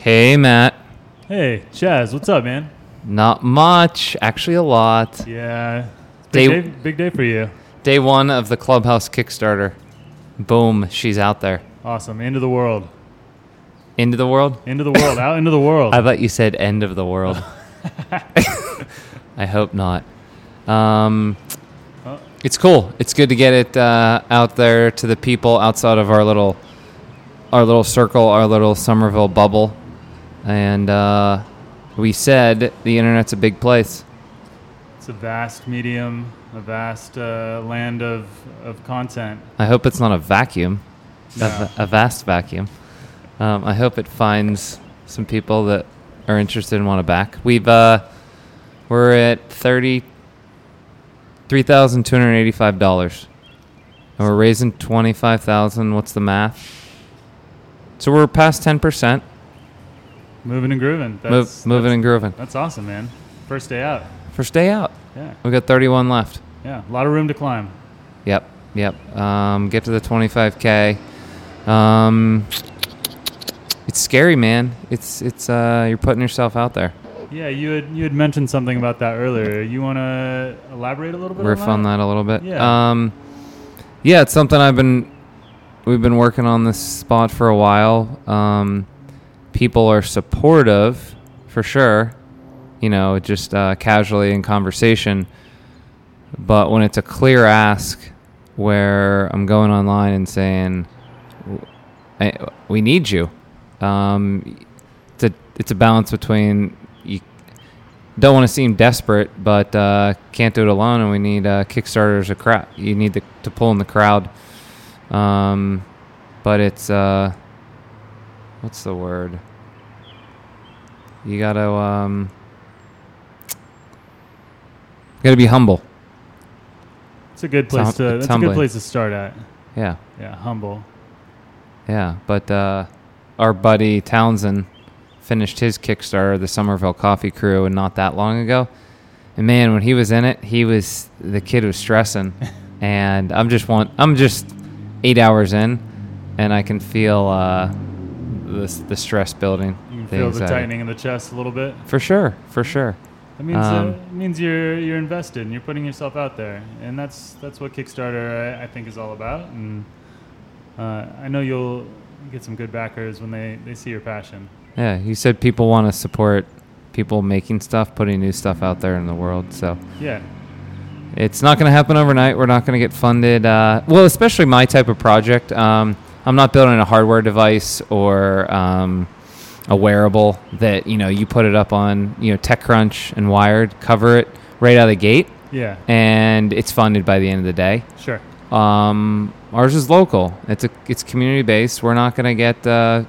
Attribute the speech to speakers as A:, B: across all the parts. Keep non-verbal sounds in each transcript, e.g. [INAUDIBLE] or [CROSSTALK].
A: Hey, Matt.
B: Hey, Chaz, what's up, man?
A: Not much, actually, a lot.
B: Yeah, big
A: Day-
B: day, big day for you.
A: Day one of the Clubhouse Kickstarter. Boom, she's out there.
B: Awesome. Into the world.
A: Into the world?
B: Into the world. out into the world. [LAUGHS]
A: I thought you said end of the world. [LAUGHS] I hope not. Um,
B: Oh.
A: it's cool. It's good to get it uh, out there to the people outside of our little, our little circle, our little Somerville bubble, and uh, we said the internet's a big place.
B: It's a vast medium, a vast uh, land of, of content.
A: I hope it's not a vacuum, a,
B: No.
A: va- a vast vacuum. Um, I hope it finds some people that are interested and want to back. We've uh, we're at thirty three thousand two hundred eighty five dollars, and we're raising twenty five thousand. What's the math? So we're past ten percent.
B: Moving and grooving. That's,
A: moving
B: that's,
A: and grooving.
B: That's awesome, man. First day out.
A: First day out.
B: Yeah.
A: We got thirty one left.
B: Yeah. A lot of room to climb.
A: Yep, yep. Um, get to the 25k. Um, it's scary, man. It's it's uh, you're putting yourself out there.
B: Yeah, you had you had mentioned something about that earlier. You want to elaborate a little bit
A: Riff
B: on
A: on
B: that?
A: that a little bit.
B: Yeah.
A: Um, yeah, it's something I've been. We've been working on this spot for a while. Um, people are supportive, for sure. You know, just uh, casually in conversation. But when it's a clear ask, where I'm going online and saying, "We need you," um, it's a it's a balance between you don't want to seem desperate, but uh, can't do it alone, and we need uh, Kickstarters. A crowd. You need to, to pull in the crowd. Um, but it's uh, what's the word? You gotta um, gotta be humble.
B: It's a good place
A: hum-
B: to.
A: it's
B: That's a good place to start at.
A: Yeah,
B: Yeah, humble.
A: yeah. But uh, our buddy Townsend finished his Kickstarter, the Somerville Coffee Crew, and not that long ago. And man, when he was in it, he was the kid was stressing, [LAUGHS] and I'm just one. I'm just eight hours in, and I can feel uh, the the stress building.
B: You can feel the tightening in the chest a little bit.
A: For sure, for sure.
B: That means
A: Um,
B: uh, it means you're you're invested and you're putting yourself out there, and that's that's what Kickstarter I, I think is all about. And uh, I know you'll get some good backers when they, they see your passion.
A: Yeah, you said people want to support people making stuff, putting new stuff out there in the world. So
B: Yeah,
A: it's not going to happen overnight. We're not going to get funded. Uh, well, especially my type of project. Um, I'm not building a hardware device or um, a wearable that you know you put it up on you know TechCrunch and Wired, cover it right out of the gate,
B: yeah,
A: and it's funded by the end of the day.
B: sure.
A: Um, ours is local. It's a it's community based. We're not going to get uh,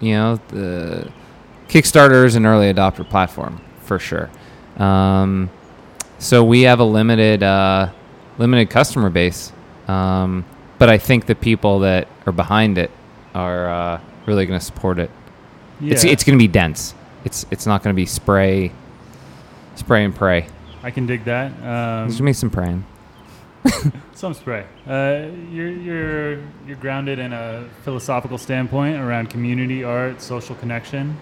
A: you know the Kickstarter is an early adopter platform for sure. Um, so we have a limited uh, limited customer base. Um, but I think the people that are behind it are uh, really going to support it.
B: Yeah,
A: It's it's going to be dense. It's it's not going to be spray spray and pray.
B: I can dig that.
A: There's going to
B: Um,
A: be some praying. [LAUGHS]
B: some spray. Uh, you're you're you're grounded in a philosophical standpoint around community, art, social connection,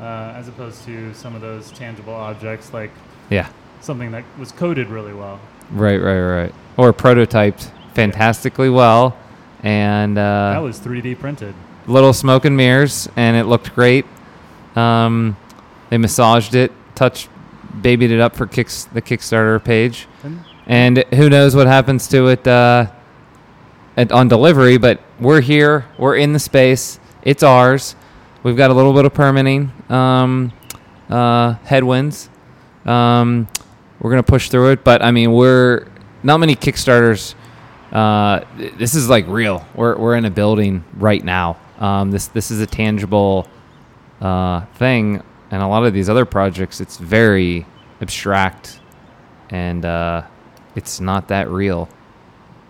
B: uh, as opposed to some of those tangible objects like
A: Yeah.
B: something that was coded really well.
A: Right, right, right. Or prototyped fantastically well, and
B: that
A: uh,
B: was 3D printed.
A: little smoke and mirrors, and it looked great. Um, they massaged it, touched, babied it up for kicks the Kickstarter page,
B: And
A: who knows what happens to it uh, at, on delivery. But we're here, we're in the space, it's ours. We've got a little bit of permitting um, uh, headwinds. Um, we're gonna push through it, but I mean, we're not many Kickstarters. Uh, this is like real. We're we're in a building right now. Um, this this is a tangible uh, thing, and a lot of these other projects, it's very abstract, and uh, it's not that real.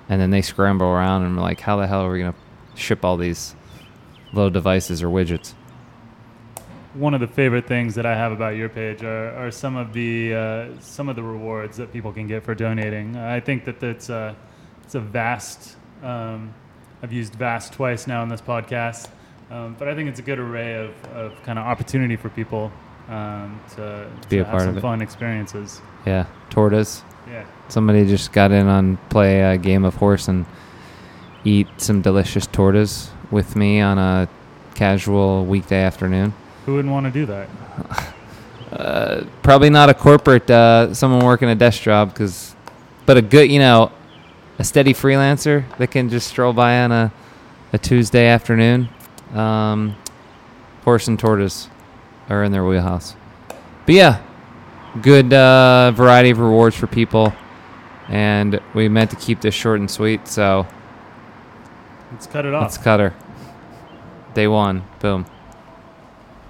A: And then they scramble around, and we're like, how the hell are we gonna ship all these little devices or widgets?
B: one of the favorite things that I have about your page are, are some of the uh, some of the rewards that people can get for donating. I think that that's a, it's a vast. Um, I've used vast twice now in this podcast. Um, but I think it's a good array of, of kind of opportunity for people um, to,
A: To be a
B: have
A: part
B: some
A: of it.
B: fun experiences.
A: Yeah, tortas.
B: Yeah.
A: Somebody just got in on play a game of horse and eat some delicious tortas with me on a casual weekday afternoon.
B: Who wouldn't want to do that? [LAUGHS]
A: Uh, probably not a corporate, uh, someone working a desk job, because, but a good, you know, a steady freelancer that can just stroll by on a, a Tuesday afternoon. Um, horse and tortas are in their wheelhouse. But yeah, good uh, variety of rewards for people. And we meant to keep this short and sweet, so
B: Let's cut it off.
A: let's cut her. Day one, boom.